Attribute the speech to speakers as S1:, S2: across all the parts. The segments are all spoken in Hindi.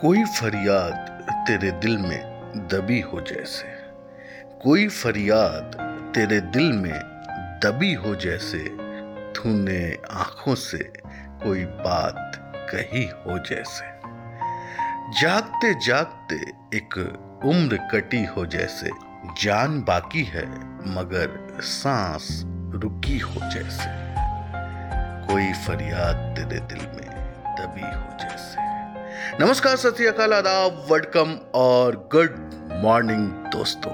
S1: कोई फरियाद तेरे दिल में दबी हो जैसे। कोई फरियाद तेरे दिल में दबी हो जैसे। तूने आँखों से कोई बात कही हो जैसे। जागते जागते एक उम्र कटी हो जैसे। जान बाकी है, मगर सांस रुकी हो जैसे। कोई फरियाद तेरे दिल में दबी हो जैसे। नमस्कार, सत श्रीकाल आदाब वेलकम और गुड मॉर्निंग दोस्तों।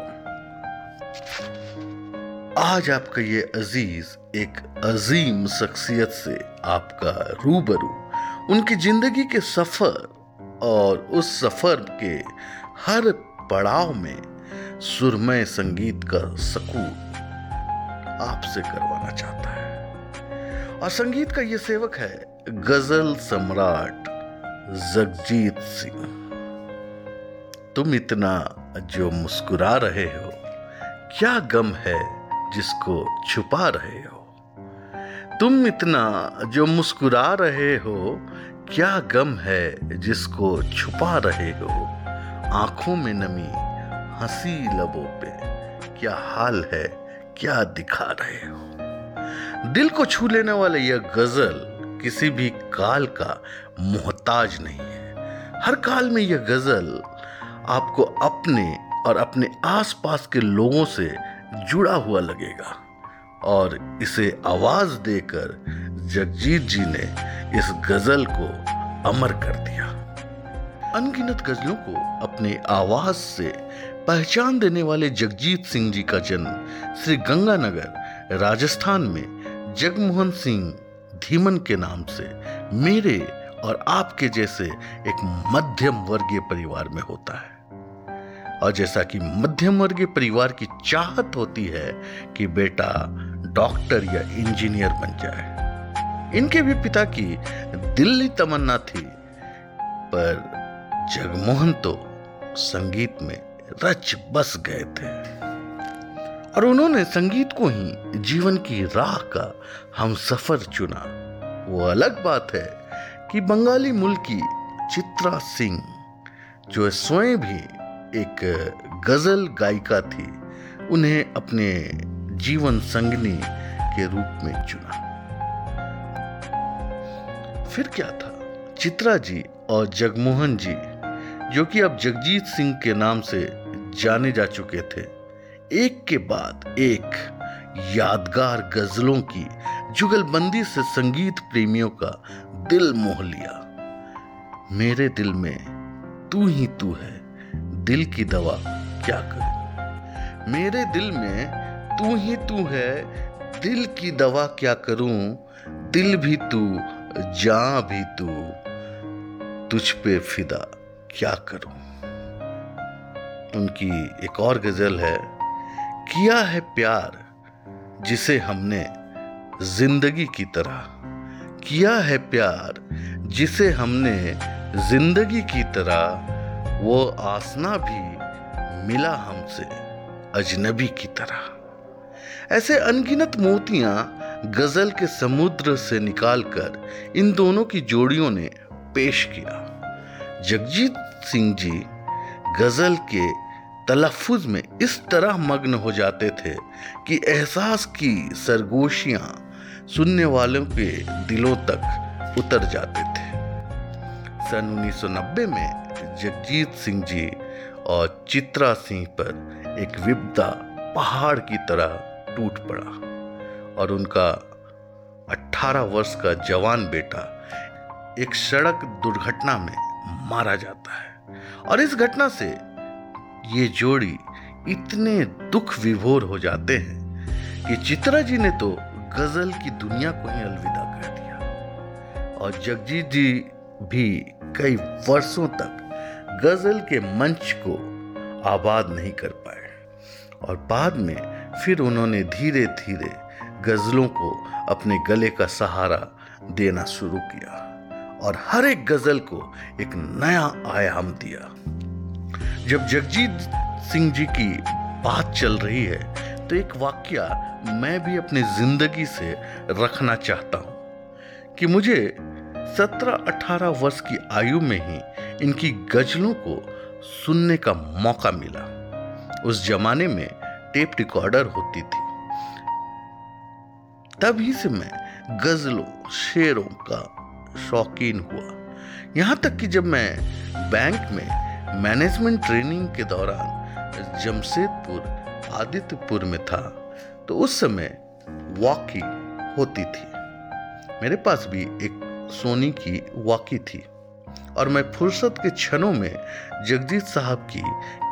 S1: आज आपका ये अज़ीज़ एक अजीम शख्सियत से आपका रूबरू, उनकी ज़िंदगी के सफ़र और उस सफ़र के हर पड़ाव में सुरमय संगीत का सकूत आपसे करवाना चाहता है। और संगीत का ये सेवक है गज़ल सम्राट जगजीत सिंह। तुम इतना जो मुस्कुरा रहे हो, क्या गम है जिसको छुपा रहे हो? तुम इतना जो मुस्कुरा रहे हो, क्या गम है जिसको छुपा रहे हो? आँखों में नमी, हँसी लबों पे, क्या हाल है, क्या दिखा रहे हो? दिल को छू लेने वाले यह गज़ल किसी भी काल का मोहताज नहीं है। हर काल में यह गज़ल आपको अपने और अपने आसपास के लोगों से जुड़ा हुआ लगेगा। और इसे आवाज़ देकर जगजीत जी ने इस गज़ल को अमर कर दिया। अनगिनत गजलों को अपने आवाज़ से पहचान देने वाले जगजीत सिंह जी का जन्म श्री गंगानगर, राजस्थान में जगमोहन सिंह धीमन के नाम से मेरे और आपके जैसे एक मध्यम वर्गीय परिवार में होता है। और जैसा कि मध्यम वर्गीय परिवार की चाहत होती है कि बेटा डॉक्टर या इंजीनियर बन जाए। इनके भी पिता की दिल्ली तमन्ना थी, पर जगमोहन तो संगीत में रच बस गए थे। और उन्होंने संगीत को ही जीवन की राह का हम सफ़र चुना। वो अलग बात है कि बंगाली मूल की चित्रा सिंह, जो स्वयं भी एक गज़ल गायिका थी, उन्हें अपने जीवन संगनी के रूप में चुना। फिर क्या था? चित्रा जी और जगमोहन जी, जो कि अब जगजीत सिंह के नाम से जाने जा चुके थे, एक के बाद एक यादगार गजलों की जुगलबंदी से संगीत प्रेमियों का दिल मोह लिया। मेरे दिल में तू ही तू है, दिल की दवा क्या करूँ? मेरे दिल में तू ही तू है, दिल की दवा क्या करूँ? दिल भी तू, जा भी तू, तुझ पे फिदा क्या करूँ? उनकी एक और गज़ल है, किया है प्यार, जिसे हमने ज़िंदगी की तरह किया है प्यार, जिसे हमने ज़िंदगी की तरह वो आसना भी मिला हमसे, अजनबी की तरह। ऐसे अनगिनत मोतियाँ गज़ल के समुद्र से निकालकर इन दोनों की जोड़ियों ने पेश किया। जगजीत सिंह जी गज़ल के तलफ़ुज़ में इस तरह मग्न हो जाते थे कि एहसास की सरगोशियाँ सुनने वालों के दिलों तक उतर जाते थे। सन 1990 में जगजीत सिंह जी और चित्रा सिंह पर एक विपदा पहाड़ की तरह टूट पड़ा और उनका 18 वर्ष का जवान बेटा एक सड़क दुर्घटना में मारा जाता है। और इस घटना से ये जोड़ी इतने दुख विभोर हो जाते हैं कि चित्रा जी ने तो गज़ल की दुनिया को ही अलविदा कर दिया। और जगजीत जी भी कई वर्षों तक गज़ल के मंच को आबाद नहीं कर पाए। और बाद में फिर उन्होंने धीरे धीरे गजलों को अपने गले का सहारा देना शुरू किया और हर एक गज़ल को एक नया आयाम दिया। जब जगजीत सिंह जी की बात चल रही है तो एक वाक्य मैं भी अपनी ज़िंदगी से रखना चाहता हूँ कि मुझे सत्रह अठारह वर्ष की आयु में ही इनकी गजलों को सुनने का मौका मिला। उस जमाने में टेप रिकॉर्डर होती थी। तभी से मैं गजलों, शेरों का शौकीन हुआ। यहाँ तक कि जब मैं बैंक में मैनेजमेंट ट्रेनिंग के दौरान जमशेदपुर आदित्यपुर में था तो उस समय वॉकी होती थी। मेरे पास भी एक सोनी की वॉकी थी और मैं फुर्सत के क्षणों में जगजीत साहब की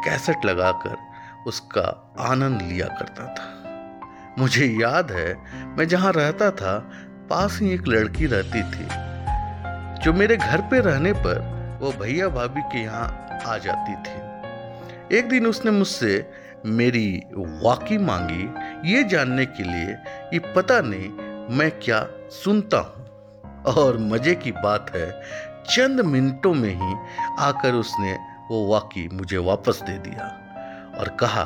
S1: कैसेट लगाकर उसका आनंद लिया करता था। मुझे याद है, मैं जहाँ रहता था, पास ही एक लड़की रहती थी, जो मेरे घर पे रहने पर वो भैया भाभी के यहाँ आ जाती थी। एक दिन उसने मुझसे मेरी वाकी मांगी ये जानने के लिए कि पता नहीं मैं क्या सुनता हूँ। और मज़े की बात है, चंद मिनटों में ही आकर उसने वो वाकी मुझे वापस दे दिया और कहा,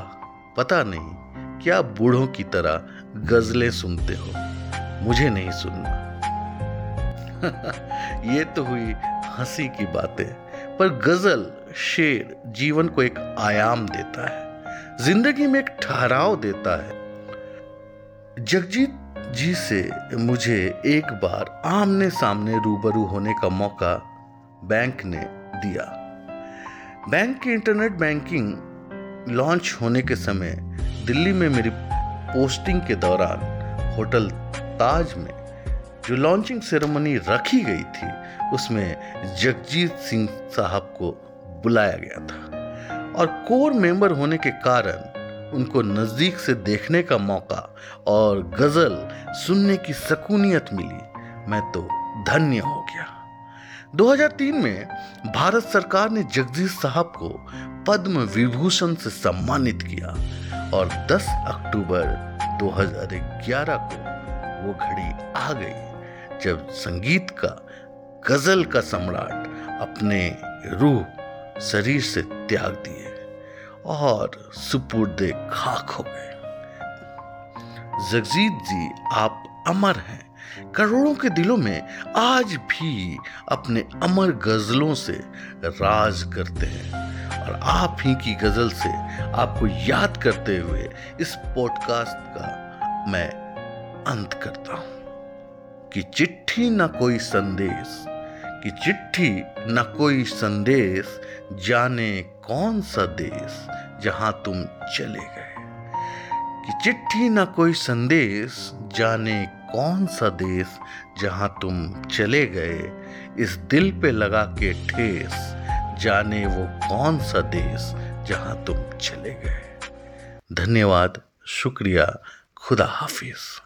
S1: पता नहीं, क्या बूढ़ों की तरह गजलें सुनते हो? मुझे नहीं सुनना। ये तो हुई हँसी की बातें, पर गज़ल शेर जीवन को एक आयाम देता है। ज़िंदगी में एक ठहराव देता है। जगजीत जी से मुझे एक बार आमने सामने रूबरू होने का मौका बैंक ने दिया। बैंक की इंटरनेट बैंकिंग लॉन्च होने के समय दिल्ली में मेरी पोस्टिंग के दौरान होटल ताज में जो लॉन्चिंग सेरेमनी रखी गई थी, उसमें जगजीत सिंह साहब को बुलाया गया था। और कोर मेंबर होने के कारण उनको नज़दीक से देखने का मौका और गज़ल सुनने की सकूनियत मिली। मैं तो धन्य हो गया। 2003 में भारत सरकार ने जगदीश साहब को पद्म विभूषण से सम्मानित किया और 10 अक्टूबर 2011 को वो घड़ी आ गई, जब संगीत का, गज़ल का सम्राट अपने रूह शरीर से त्याग दिए। और सुपुर्दे खाक हो गए। जगजीत जी, आप अमर हैं। करोड़ों के दिलों में आज भी अपने अमर गजलों से राज करते हैं। और आप ही की गज़ल से आपको याद करते हुए इस पॉडकास्ट का मैं अंत करता हूँ। कि चिट्ठी ना कोई संदेश, कि चिट्ठी न कोई संदेश जाने कौन सा देश जहाँ तुम चले गए? कि चिट्ठी ना कोई संदेश जाने कौन सा देश जहाँ तुम चले गए? इस दिल पे लगा के ठेस जाने वो कौन सा देश जहाँ तुम चले गए? धन्यवाद, शुक्रिया, खुदा हाफिज़।